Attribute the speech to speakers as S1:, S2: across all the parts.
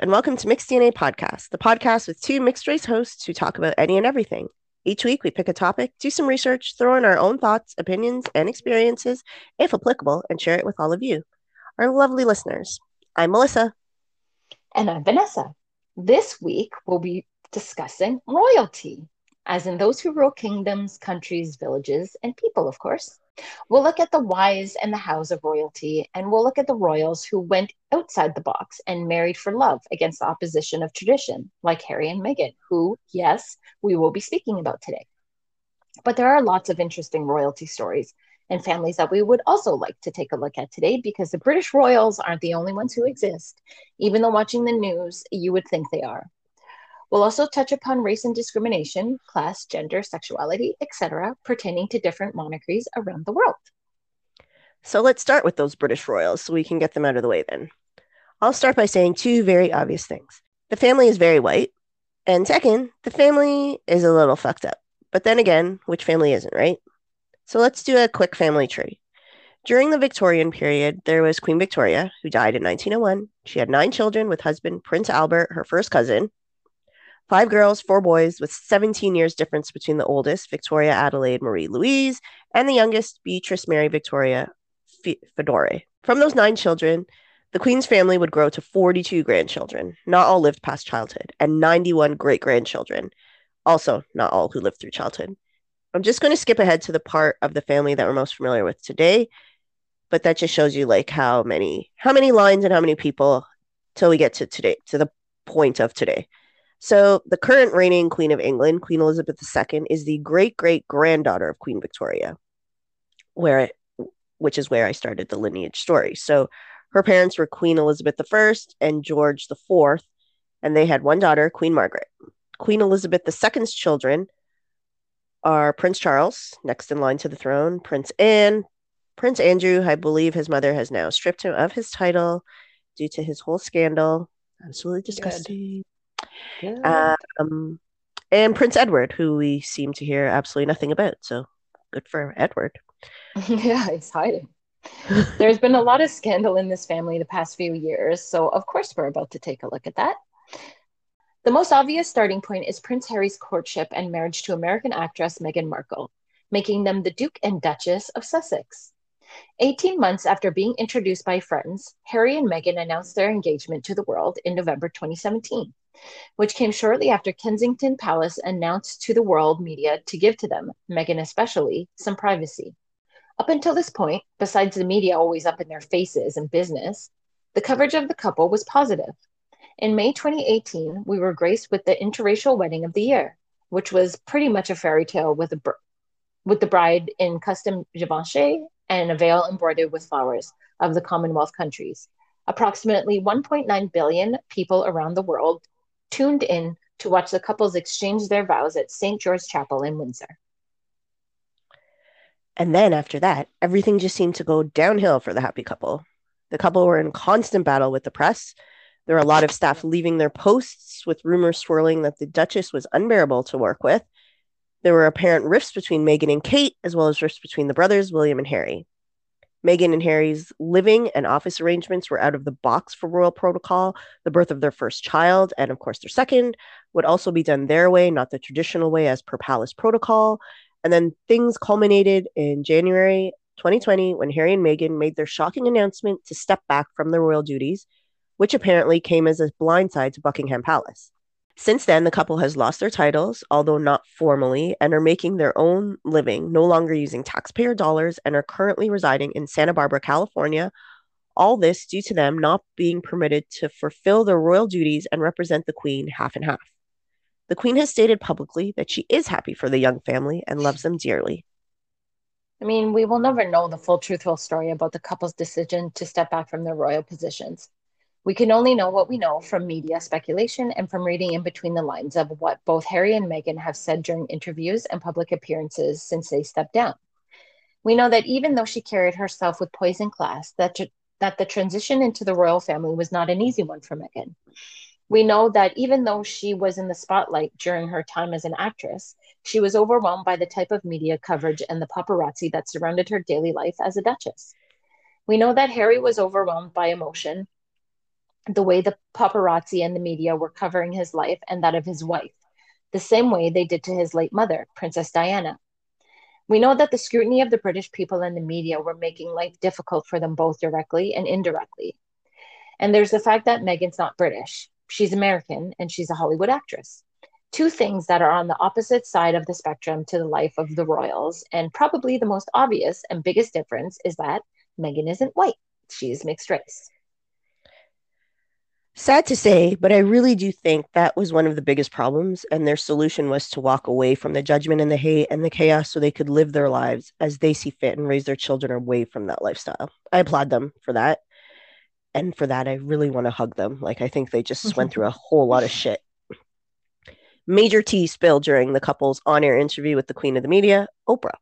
S1: And welcome to Mixed DNA Podcast, the podcast with two mixed race hosts who talk about any and everything. Each week, we pick a topic, do some research, throw in our own thoughts, opinions, and experiences, if applicable, and share it with all of you, our lovely listeners. I'm Melissa.
S2: And I'm Vanessa. This week, we'll be discussing royalty, as in those who rule kingdoms, countries, villages, and people, of course. We'll look at the whys and the hows of royalty, and we'll look at the royals who went outside the box and married for love against the opposition of tradition, like Harry and Meghan, who, yes, we will be speaking about today. But there are lots of interesting royalty stories and families that we would also like to take a look at today because the British royals aren't the only ones who exist. Even though watching the news, you would think they are. We'll also touch upon race and discrimination, class, gender, sexuality, etc., pertaining to different monarchies around the world.
S1: So let's start with those British royals so we can get them out of the way then. I'll start by saying two very obvious things. The family is very white, and second, the family is a little fucked up. But then again, which family isn't, right? So let's do a quick family tree. During the Victorian period, there was Queen Victoria, who died in 1901. She had nine children with husband Prince Albert, her first cousin, Five girls, four boys, with 17 years difference between the oldest, Victoria Adelaide Marie Louise, and the youngest, Beatrice Mary Victoria F- Fedore. From those nine children, the Queen's family would grow to 42 grandchildren. Not all lived past childhood, and 91 great grandchildren. Also, not all who lived through childhood. I'm just going to skip ahead to the part of the family that we're most familiar with today, but that just shows you like how many how many lines and how many people till we get to today to the point of today. So, the current reigning Queen of England, Queen Elizabeth II, is the great great granddaughter of Queen Victoria, where it, which is where I started the lineage story. So, her parents were Queen Elizabeth I and George IV, and they had one daughter, Queen Margaret. Queen Elizabeth II's children are Prince Charles, next in line to the throne, Prince Anne, Prince Andrew. I believe his mother has now stripped him of his title due to his whole scandal. Absolutely disgusting. Um, and Prince Edward, who we seem to hear absolutely nothing about. So good for Edward.
S2: yeah, he's hiding. There's been a lot of scandal in this family the past few years. So, of course, we're about to take a look at that. The most obvious starting point is Prince Harry's courtship and marriage to American actress Meghan Markle, making them the Duke and Duchess of Sussex. 18 months after being introduced by friends, Harry and Meghan announced their engagement to the world in November 2017 which came shortly after Kensington Palace announced to the world media to give to them, Meghan especially, some privacy. Up until this point, besides the media always up in their faces and business, the coverage of the couple was positive. In May 2018, we were graced with the interracial wedding of the year, which was pretty much a fairy tale with, a br- with the bride in custom givenchy and a veil embroidered with flowers of the Commonwealth countries. Approximately 1.9 billion people around the world tuned in to watch the couples exchange their vows at St. George Chapel in Windsor.
S1: And then after that, everything just seemed to go downhill for the happy couple. The couple were in constant battle with the press. There were a lot of staff leaving their posts, with rumors swirling that the Duchess was unbearable to work with. There were apparent rifts between Meghan and Kate, as well as rifts between the brothers, William and Harry. Meghan and Harry's living and office arrangements were out of the box for royal protocol. The birth of their first child, and of course their second, would also be done their way, not the traditional way as per palace protocol. And then things culminated in January 2020 when Harry and Meghan made their shocking announcement to step back from their royal duties, which apparently came as a blindside to Buckingham Palace. Since then, the couple has lost their titles, although not formally, and are making their own living, no longer using taxpayer dollars, and are currently residing in Santa Barbara, California. All this due to them not being permitted to fulfill their royal duties and represent the Queen half and half. The Queen has stated publicly that she is happy for the young family and loves them dearly.
S2: I mean, we will never know the full truthful story about the couple's decision to step back from their royal positions. We can only know what we know from media speculation and from reading in between the lines of what both Harry and Meghan have said during interviews and public appearances since they stepped down. We know that even though she carried herself with poise and class, that, that the transition into the royal family was not an easy one for Meghan. We know that even though she was in the spotlight during her time as an actress, she was overwhelmed by the type of media coverage and the paparazzi that surrounded her daily life as a duchess. We know that Harry was overwhelmed by emotion the way the paparazzi and the media were covering his life and that of his wife, the same way they did to his late mother, Princess Diana. We know that the scrutiny of the British people and the media were making life difficult for them both directly and indirectly. And there's the fact that Meghan's not British. She's American and she's a Hollywood actress. Two things that are on the opposite side of the spectrum to the life of the royals. And probably the most obvious and biggest difference is that Meghan isn't white, she's mixed race.
S1: Sad to say, but I really do think that was one of the biggest problems, and their solution was to walk away from the judgment and the hate and the chaos so they could live their lives as they see fit and raise their children away from that lifestyle. I applaud them for that. And for that, I really want to hug them. Like, I think they just went mm-hmm. through a whole lot of mm-hmm. shit. Major tea spilled during the couple's on air interview with the Queen of the Media, Oprah.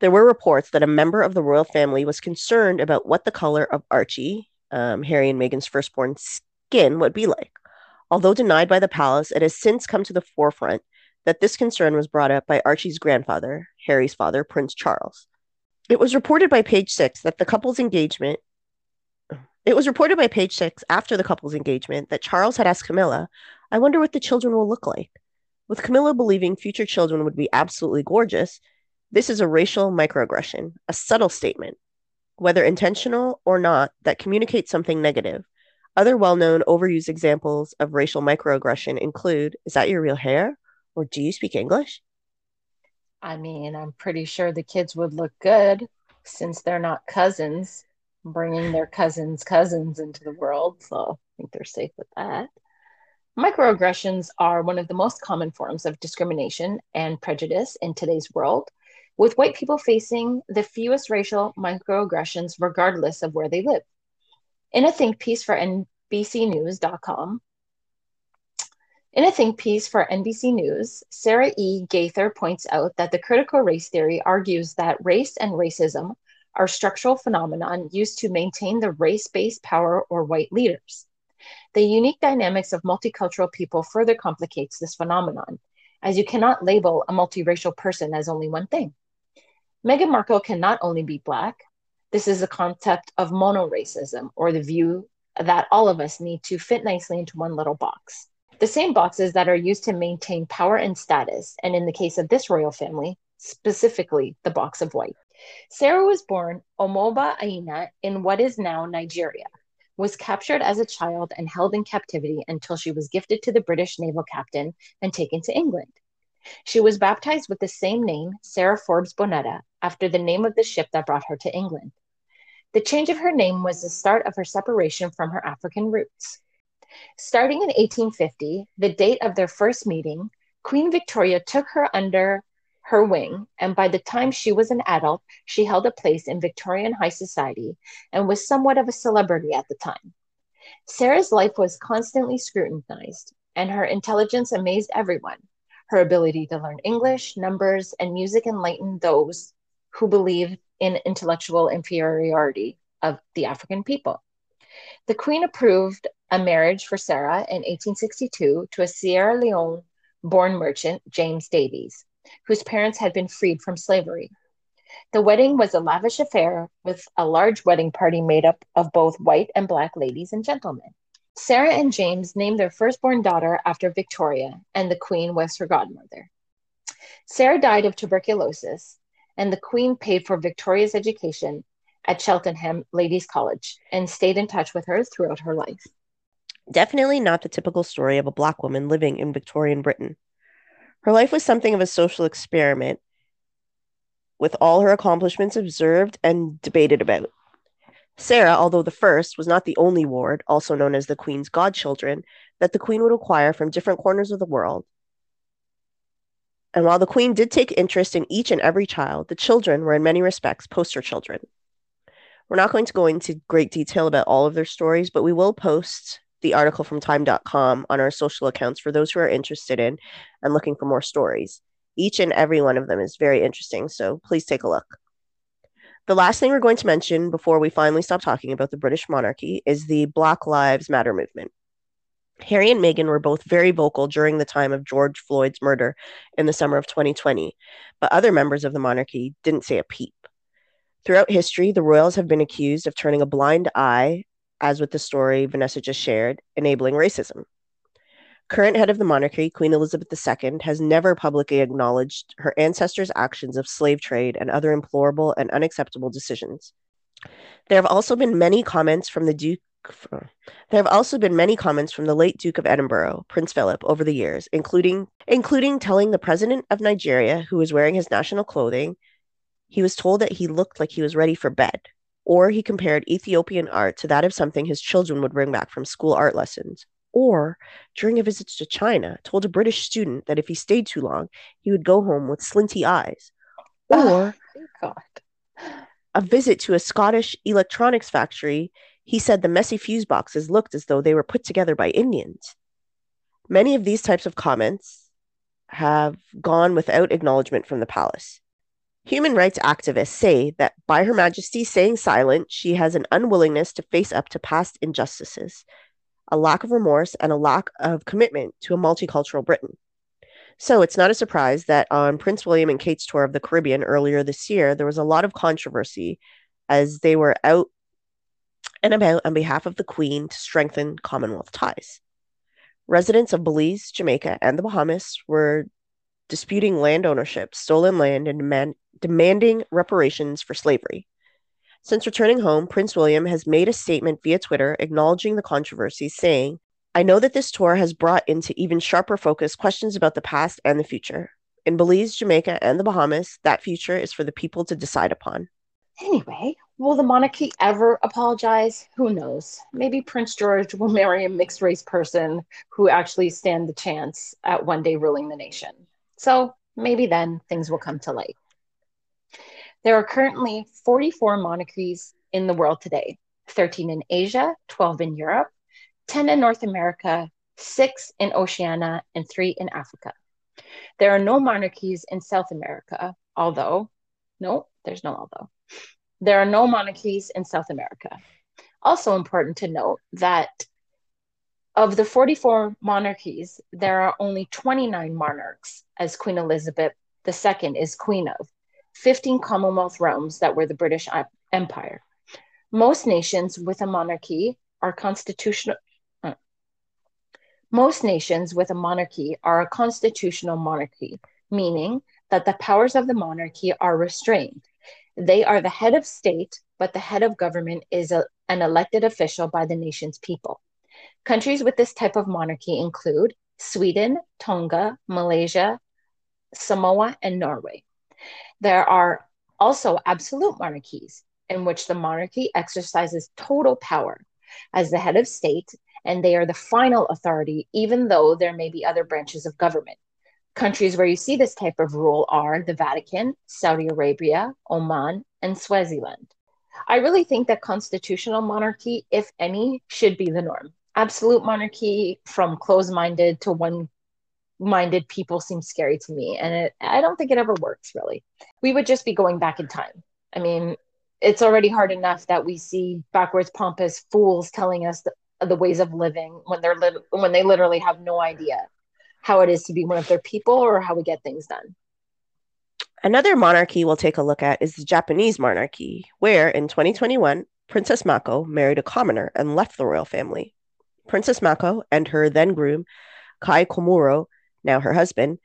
S1: There were reports that a member of the royal family was concerned about what the color of Archie, um, Harry and Meghan's firstborn skin would be like. Although denied by the palace, it has since come to the forefront that this concern was brought up by Archie's grandfather, Harry's father, Prince Charles. It was reported by Page Six that the couple's engagement. It was reported by Page Six after the couple's engagement that Charles had asked Camilla, I wonder what the children will look like. With Camilla believing future children would be absolutely gorgeous, this is a racial microaggression, a subtle statement, whether intentional or not, that communicates something negative. Other well known overused examples of racial microaggression include Is that your real hair? Or do you speak English?
S2: I mean, I'm pretty sure the kids would look good since they're not cousins, bringing their cousins' cousins into the world. So I think they're safe with that. Microaggressions are one of the most common forms of discrimination and prejudice in today's world with white people facing the fewest racial microaggressions regardless of where they live. In a think piece for NBCNews.com, in a think piece for NBC News, Sarah E. Gaither points out that the critical race theory argues that race and racism are structural phenomenon used to maintain the race-based power or white leaders. The unique dynamics of multicultural people further complicates this phenomenon, as you cannot label a multiracial person as only one thing. Meghan Markle can not only be Black, this is a concept of mono racism or the view that all of us need to fit nicely into one little box. The same boxes that are used to maintain power and status, and in the case of this royal family, specifically the box of white. Sarah was born Omoba Aina in what is now Nigeria, was captured as a child and held in captivity until she was gifted to the British naval captain and taken to England. She was baptized with the same name, Sarah Forbes Bonetta, after the name of the ship that brought her to England. The change of her name was the start of her separation from her African roots. Starting in 1850, the date of their first meeting, Queen Victoria took her under her wing, and by the time she was an adult, she held a place in Victorian high society and was somewhat of a celebrity at the time. Sarah's life was constantly scrutinized, and her intelligence amazed everyone. Her ability to learn English, numbers, and music enlightened those who believed in intellectual inferiority of the African people. The Queen approved a marriage for Sarah in 1862 to a Sierra Leone born merchant, James Davies, whose parents had been freed from slavery. The wedding was a lavish affair with a large wedding party made up of both white and black ladies and gentlemen. Sarah and James named their firstborn daughter after Victoria, and the Queen was her godmother. Sarah died of tuberculosis, and the Queen paid for Victoria's education at Cheltenham Ladies College and stayed in touch with her throughout her life.
S1: Definitely not the typical story of a Black woman living in Victorian Britain. Her life was something of a social experiment, with all her accomplishments observed and debated about. Sarah, although the first, was not the only ward, also known as the Queen's godchildren, that the Queen would acquire from different corners of the world. And while the Queen did take interest in each and every child, the children were in many respects poster children. We're not going to go into great detail about all of their stories, but we will post the article from time.com on our social accounts for those who are interested in and looking for more stories. Each and every one of them is very interesting, so please take a look. The last thing we're going to mention before we finally stop talking about the British monarchy is the Black Lives Matter movement. Harry and Meghan were both very vocal during the time of George Floyd's murder in the summer of 2020, but other members of the monarchy didn't say a peep. Throughout history, the royals have been accused of turning a blind eye as with the story Vanessa just shared, enabling racism. Current head of the monarchy, Queen Elizabeth II, has never publicly acknowledged her ancestors' actions of slave trade and other implorable and unacceptable decisions. There have also been many comments from the Duke. There have also been many comments from the late Duke of Edinburgh, Prince Philip, over the years, including including telling the president of Nigeria, who was wearing his national clothing, he was told that he looked like he was ready for bed, or he compared Ethiopian art to that of something his children would bring back from school art lessons, or during a visit to China, told a British student that if he stayed too long, he would go home with slinty eyes, ah, or
S2: God.
S1: a visit to a Scottish electronics factory, he said the messy fuse boxes looked as though they were put together by Indians. Many of these types of comments have gone without acknowledgement from the palace. Human rights activists say that by Her Majesty staying silent, she has an unwillingness to face up to past injustices, a lack of remorse, and a lack of commitment to a multicultural Britain. So it's not a surprise that on Prince William and Kate's tour of the Caribbean earlier this year, there was a lot of controversy as they were out and about on behalf of the Queen to strengthen Commonwealth ties. Residents of Belize, Jamaica, and the Bahamas were disputing land ownership, stolen land, and demand- demanding reparations for slavery. Since returning home, Prince William has made a statement via Twitter acknowledging the controversy, saying, I know that this tour has brought into even sharper focus questions about the past and the future. In Belize, Jamaica, and the Bahamas, that future is for the people to decide upon.
S2: Anyway, will the monarchy ever apologize? Who knows? Maybe Prince George will marry a mixed race person who actually stand the chance at one day ruling the nation. So maybe then things will come to light. There are currently 44 monarchies in the world today 13 in Asia, 12 in Europe, 10 in North America, 6 in Oceania, and 3 in Africa. There are no monarchies in South America, although, no, there's no although. There are no monarchies in South America. Also important to note that of the 44 monarchies, there are only 29 monarchs, as Queen Elizabeth II is queen of, 15 Commonwealth realms that were the British Empire. Most nations with a monarchy are constitutional. Uh, most nations with a monarchy are a constitutional monarchy, meaning that the powers of the monarchy are restrained. They are the head of state, but the head of government is a, an elected official by the nation's people. Countries with this type of monarchy include Sweden, Tonga, Malaysia, Samoa, and Norway. There are also absolute monarchies in which the monarchy exercises total power as the head of state, and they are the final authority, even though there may be other branches of government. Countries where you see this type of rule are the Vatican, Saudi Arabia, Oman, and Swaziland. I really think that constitutional monarchy, if any, should be the norm. Absolute monarchy, from closed minded to one minded people seems scary to me and it, i don't think it ever works really we would just be going back in time i mean it's already hard enough that we see backwards pompous fools telling us the, the ways of living when they're li- when they literally have no idea how it is to be one of their people or how we get things done
S1: Another monarchy we'll take a look at is the Japanese monarchy, where in 2021, Princess Mako married a commoner and left the royal family. Princess Mako and her then groom, Kai Komuro, now her husband,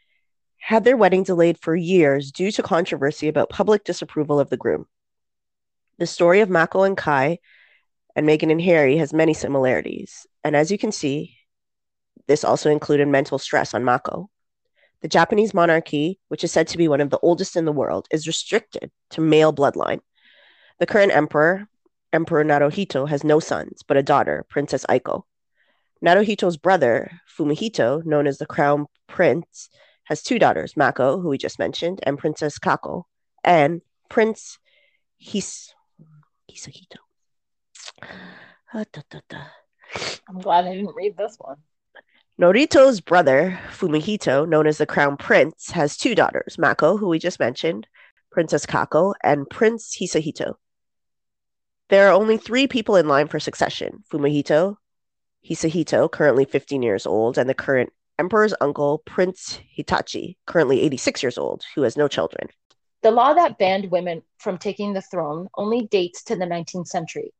S1: had their wedding delayed for years due to controversy about public disapproval of the groom. The story of Mako and Kai and Meghan and Harry has many similarities, and as you can see, this also included mental stress on Mako. The Japanese monarchy, which is said to be one of the oldest in the world, is restricted to male bloodline. The current emperor, Emperor Naruhito, has no sons, but a daughter, Princess Aiko. Naruhito's brother, Fumihito, known as the crown prince, has two daughters, Mako, who we just mentioned, and Princess Kako, and Prince His- Hisahito.
S2: Ah, I'm glad I didn't read this one.
S1: Norito's brother, Fumihito, known as the crown prince, has two daughters, Mako, who we just mentioned, Princess Kako, and Prince Hisahito. There are only three people in line for succession Fumihito, Hisahito, currently 15 years old, and the current emperor's uncle, Prince Hitachi, currently 86 years old, who has no children.
S2: The law that banned women from taking the throne only dates to the 19th century.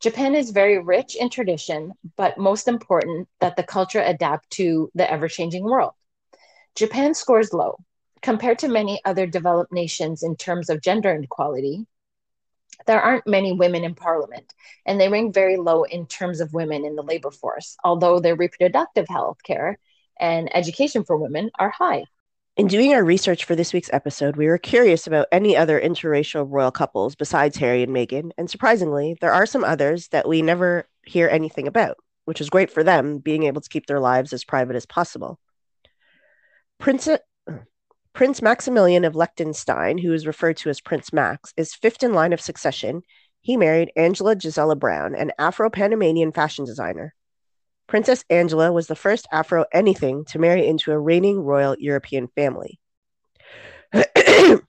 S2: Japan is very rich in tradition, but most important that the culture adapt to the ever-changing world. Japan scores low. Compared to many other developed nations in terms of gender inequality, there aren't many women in parliament, and they rank very low in terms of women in the labor force, although their reproductive health care and education for women are high.
S1: In doing our research for this week's episode, we were curious about any other interracial royal couples besides Harry and Meghan, and surprisingly, there are some others that we never hear anything about, which is great for them being able to keep their lives as private as possible. Prince, uh, Prince Maximilian of Liechtenstein, who is referred to as Prince Max, is fifth in line of succession. He married Angela Gisela Brown, an Afro Panamanian fashion designer. Princess Angela was the first Afro anything to marry into a reigning royal European family. there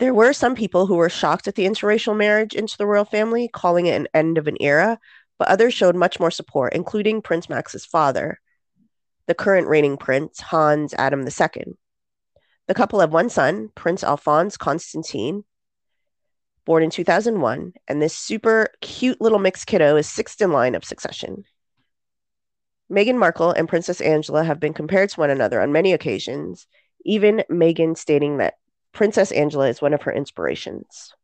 S1: were some people who were shocked at the interracial marriage into the royal family, calling it an end of an era, but others showed much more support, including Prince Max's father, the current reigning prince, Hans Adam II. The couple have one son, Prince Alphonse Constantine, born in 2001, and this super cute little mixed kiddo is sixth in line of succession. Meghan Markle and Princess Angela have been compared to one another on many occasions, even Meghan stating that Princess Angela is one of her inspirations.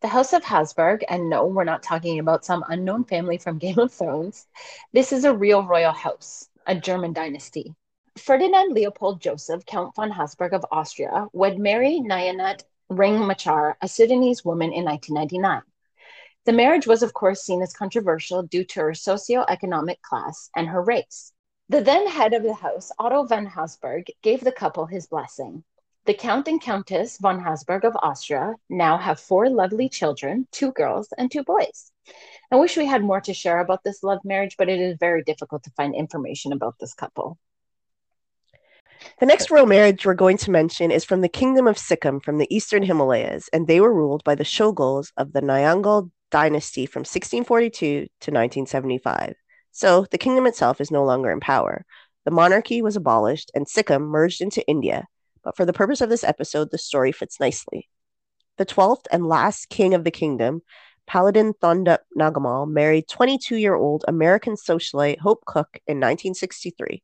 S2: The House of Habsburg, and no, we're not talking about some unknown family from Game of Thrones. This is a real royal house, a German dynasty. Ferdinand Leopold Joseph, Count von Habsburg of Austria, would marry Nyanat Ring Machar, a Sudanese woman, in 1999. The marriage was, of course, seen as controversial due to her socio-economic class and her race. The then head of the house, Otto von Habsburg, gave the couple his blessing. The Count and Countess von Habsburg of Austria now have four lovely children two girls and two boys. I wish we had more to share about this love marriage, but it is very difficult to find information about this couple.
S1: The next royal marriage we're going to mention is from the kingdom of Sikkim from the eastern Himalayas, and they were ruled by the Chogyals of the Namgyal dynasty from 1642 to 1975. So the kingdom itself is no longer in power. The monarchy was abolished and Sikkim merged into India, but for the purpose of this episode, the story fits nicely. The 12th and last king of the kingdom, Palden Thondup Namgyal, married 22 year old American socialite Hope Cooke in 1963.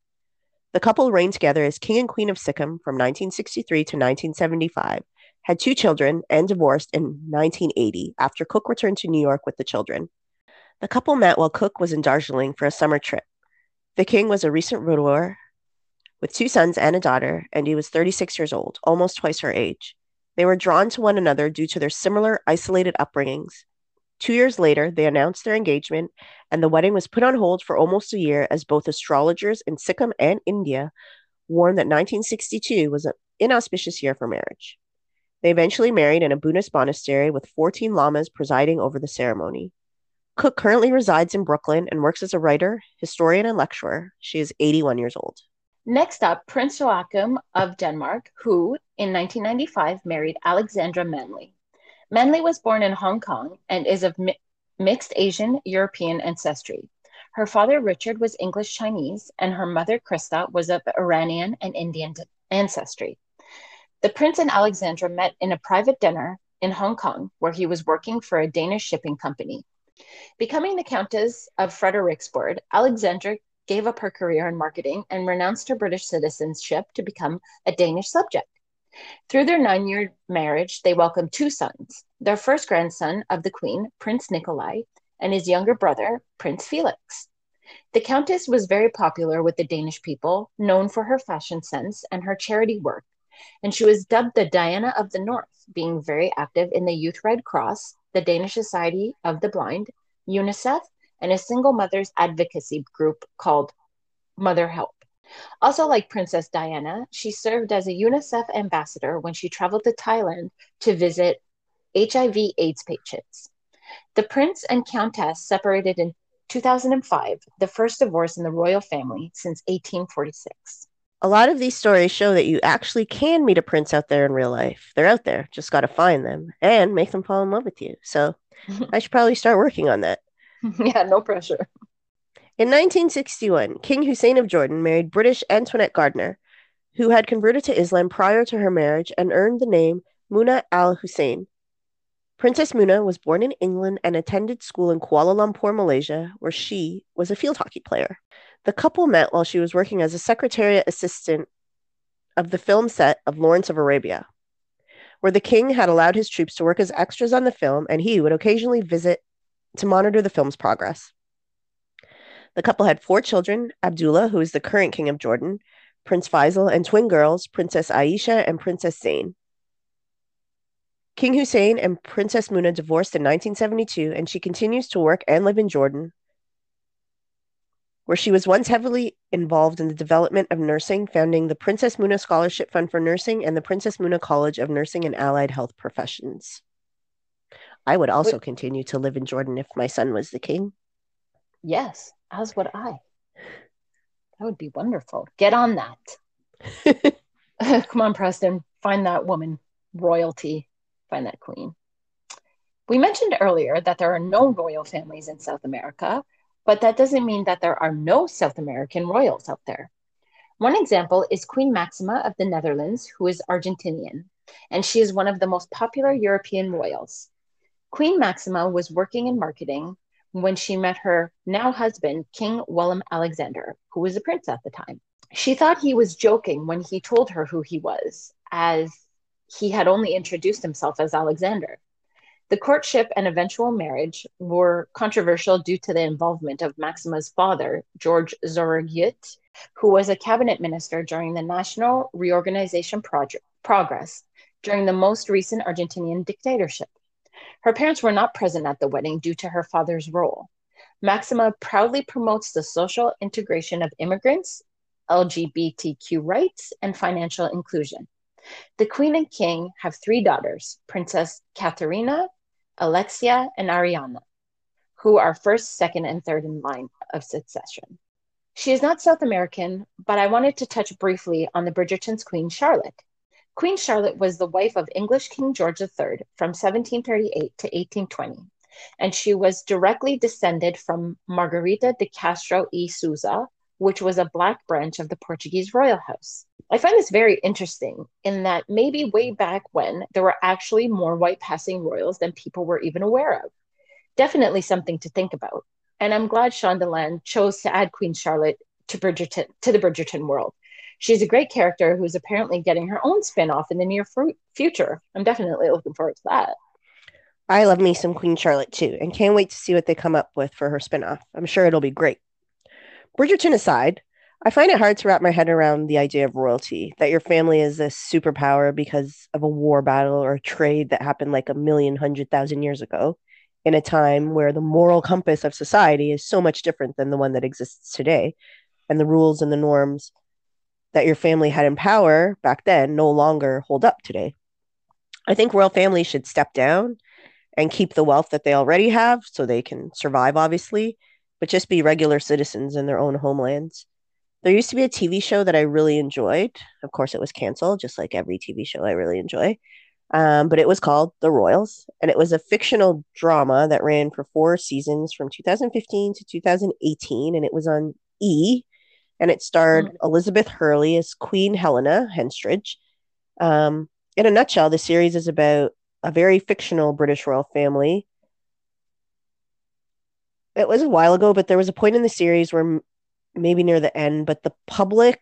S1: The couple reigned together as king and queen of Sikkim from 1963 to 1975, had two children, and divorced in 1980 after Cooke returned to New York with the children. The couple met while Cooke was in Darjeeling for a summer trip. The king was a recent widower with two sons and a daughter, and he was 36 years old, almost twice her age. They were drawn to one another due to their similar isolated upbringings Two years later, they announced their engagement, and the wedding was put on hold for almost a year as both astrologers in Sikkim and India warned that 1962 was an inauspicious year for marriage. They eventually married in a Buddhist monastery with 14 lamas presiding over the ceremony. Cooke currently resides in Brooklyn and works as a writer, historian, and lecturer. She is 81 years old.
S2: Next up, Prince Joachim of Denmark, who in 1995 married Alexandra Manley. Manley was born in Hong Kong and is of mi- mixed Asian European ancestry. Her father, Richard, was English Chinese, and her mother, Christa, was of Iranian and Indian ancestry. The prince and Alexandra met in a private dinner in Hong Kong, where he was working for a Danish shipping company. Becoming the Countess of Frederiksborg, Alexandra gave up her career in marketing and renounced her British citizenship to become a Danish subject. Through their nine year marriage, they welcomed two sons their first grandson of the Queen, Prince Nikolai, and his younger brother, Prince Felix. The Countess was very popular with the Danish people, known for her fashion sense and her charity work, and she was dubbed the Diana of the North, being very active in the Youth Red Cross, the Danish Society of the Blind, UNICEF, and a single mother's advocacy group called Mother Help. Also, like Princess Diana, she served as a UNICEF ambassador when she traveled to Thailand to visit HIV AIDS patients. The prince and countess separated in 2005, the first divorce in the royal family since 1846.
S1: A lot of these stories show that you actually can meet a prince out there in real life. They're out there, just got to find them and make them fall in love with you. So I should probably start working on that.
S2: yeah, no pressure.
S1: In 1961, King Hussein of Jordan married British Antoinette Gardiner, who had converted to Islam prior to her marriage and earned the name Muna al Hussein. Princess Muna was born in England and attended school in Kuala Lumpur, Malaysia, where she was a field hockey player. The couple met while she was working as a secretariat assistant of the film set of Lawrence of Arabia, where the king had allowed his troops to work as extras on the film and he would occasionally visit to monitor the film's progress. The couple had four children Abdullah, who is the current king of Jordan, Prince Faisal, and twin girls, Princess Aisha and Princess Zain. King Hussein and Princess Muna divorced in 1972, and she continues to work and live in Jordan, where she was once heavily involved in the development of nursing, founding the Princess Muna Scholarship Fund for Nursing and the Princess Muna College of Nursing and Allied Health Professions. I would also Wait. continue to live in Jordan if my son was the king.
S2: Yes, as would I. That would be wonderful. Get on that. Come on, Preston. Find that woman, royalty find that queen. We mentioned earlier that there are no royal families in South America, but that doesn't mean that there are no South American royals out there. One example is Queen Maxima of the Netherlands, who is Argentinian, and she is one of the most popular European royals. Queen Maxima was working in marketing when she met her now husband, King Willem Alexander, who was a prince at the time. She thought he was joking when he told her who he was, as he had only introduced himself as Alexander. The courtship and eventual marriage were controversial due to the involvement of Maxima's father, George Zorreguiet, who was a cabinet minister during the National Reorganization Project, Progress during the most recent Argentinian dictatorship. Her parents were not present at the wedding due to her father's role. Maxima proudly promotes the social integration of immigrants, LGBTQ rights, and financial inclusion. The queen and king have three daughters Princess Catharina, Alexia, and Ariana, who are first, second, and third in line of succession. She is not South American, but I wanted to touch briefly on the Bridgerton's Queen Charlotte. Queen Charlotte was the wife of English King George III from 1738 to 1820, and she was directly descended from Margarita de Castro e Souza, which was a black branch of the Portuguese royal house. I find this very interesting in that maybe way back when there were actually more white passing royals than people were even aware of. Definitely something to think about. And I'm glad Shondaland chose to add Queen Charlotte to Bridgerton to the Bridgerton world. She's a great character who's apparently getting her own spin-off in the near future. I'm definitely looking forward to that.
S1: I love me some Queen Charlotte too, and can't wait to see what they come up with for her spin-off. I'm sure it'll be great. Bridgerton aside, I find it hard to wrap my head around the idea of royalty, that your family is a superpower because of a war battle or a trade that happened like a million hundred thousand years ago, in a time where the moral compass of society is so much different than the one that exists today. And the rules and the norms that your family had in power back then no longer hold up today. I think royal families should step down and keep the wealth that they already have so they can survive, obviously, but just be regular citizens in their own homelands. There used to be a TV show that I really enjoyed. Of course, it was canceled, just like every TV show I really enjoy. Um, but it was called The Royals, and it was a fictional drama that ran for four seasons from 2015 to 2018, and it was on E, and it starred mm. Elizabeth Hurley as Queen Helena Henstridge. Um, in a nutshell, the series is about a very fictional British royal family it was a while ago, but there was a point in the series where maybe near the end, but the public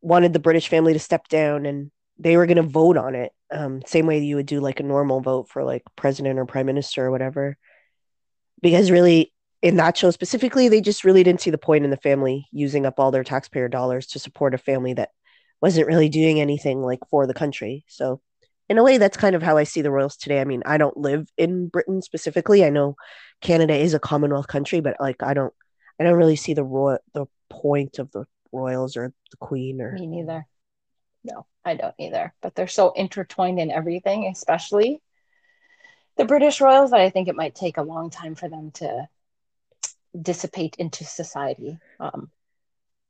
S1: wanted the British family to step down and they were going to vote on it. Um, same way you would do like a normal vote for like president or prime minister or whatever. Because really, in that show specifically, they just really didn't see the point in the family using up all their taxpayer dollars to support a family that wasn't really doing anything like for the country. So in a way that's kind of how I see the royals today. I mean, I don't live in Britain specifically. I know Canada is a Commonwealth country, but like I don't I don't really see the royal the point of the royals or the queen or
S2: me neither. No, I don't either. But they're so intertwined in everything, especially the British royals, that I think it might take a long time for them to dissipate into society. Um,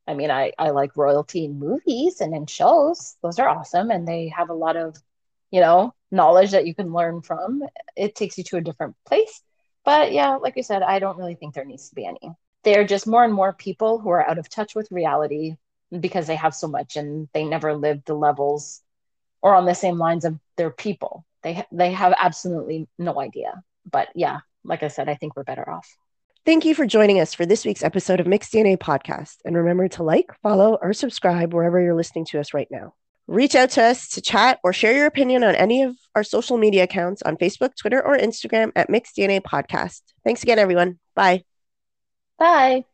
S2: I mean, I, I like royalty in movies and in shows. Those are awesome. And they have a lot of you know, knowledge that you can learn from. It takes you to a different place. But yeah, like you said, I don't really think there needs to be any. They're just more and more people who are out of touch with reality because they have so much and they never lived the levels or on the same lines of their people. They they have absolutely no idea. But yeah, like I said, I think we're better off.
S1: Thank you for joining us for this week's episode of Mixed DNA Podcast. And remember to like, follow, or subscribe wherever you're listening to us right now. Reach out to us to chat or share your opinion on any of our social media accounts on Facebook, Twitter, or Instagram at Mixed DNA Podcast. Thanks again, everyone. Bye.
S2: Bye.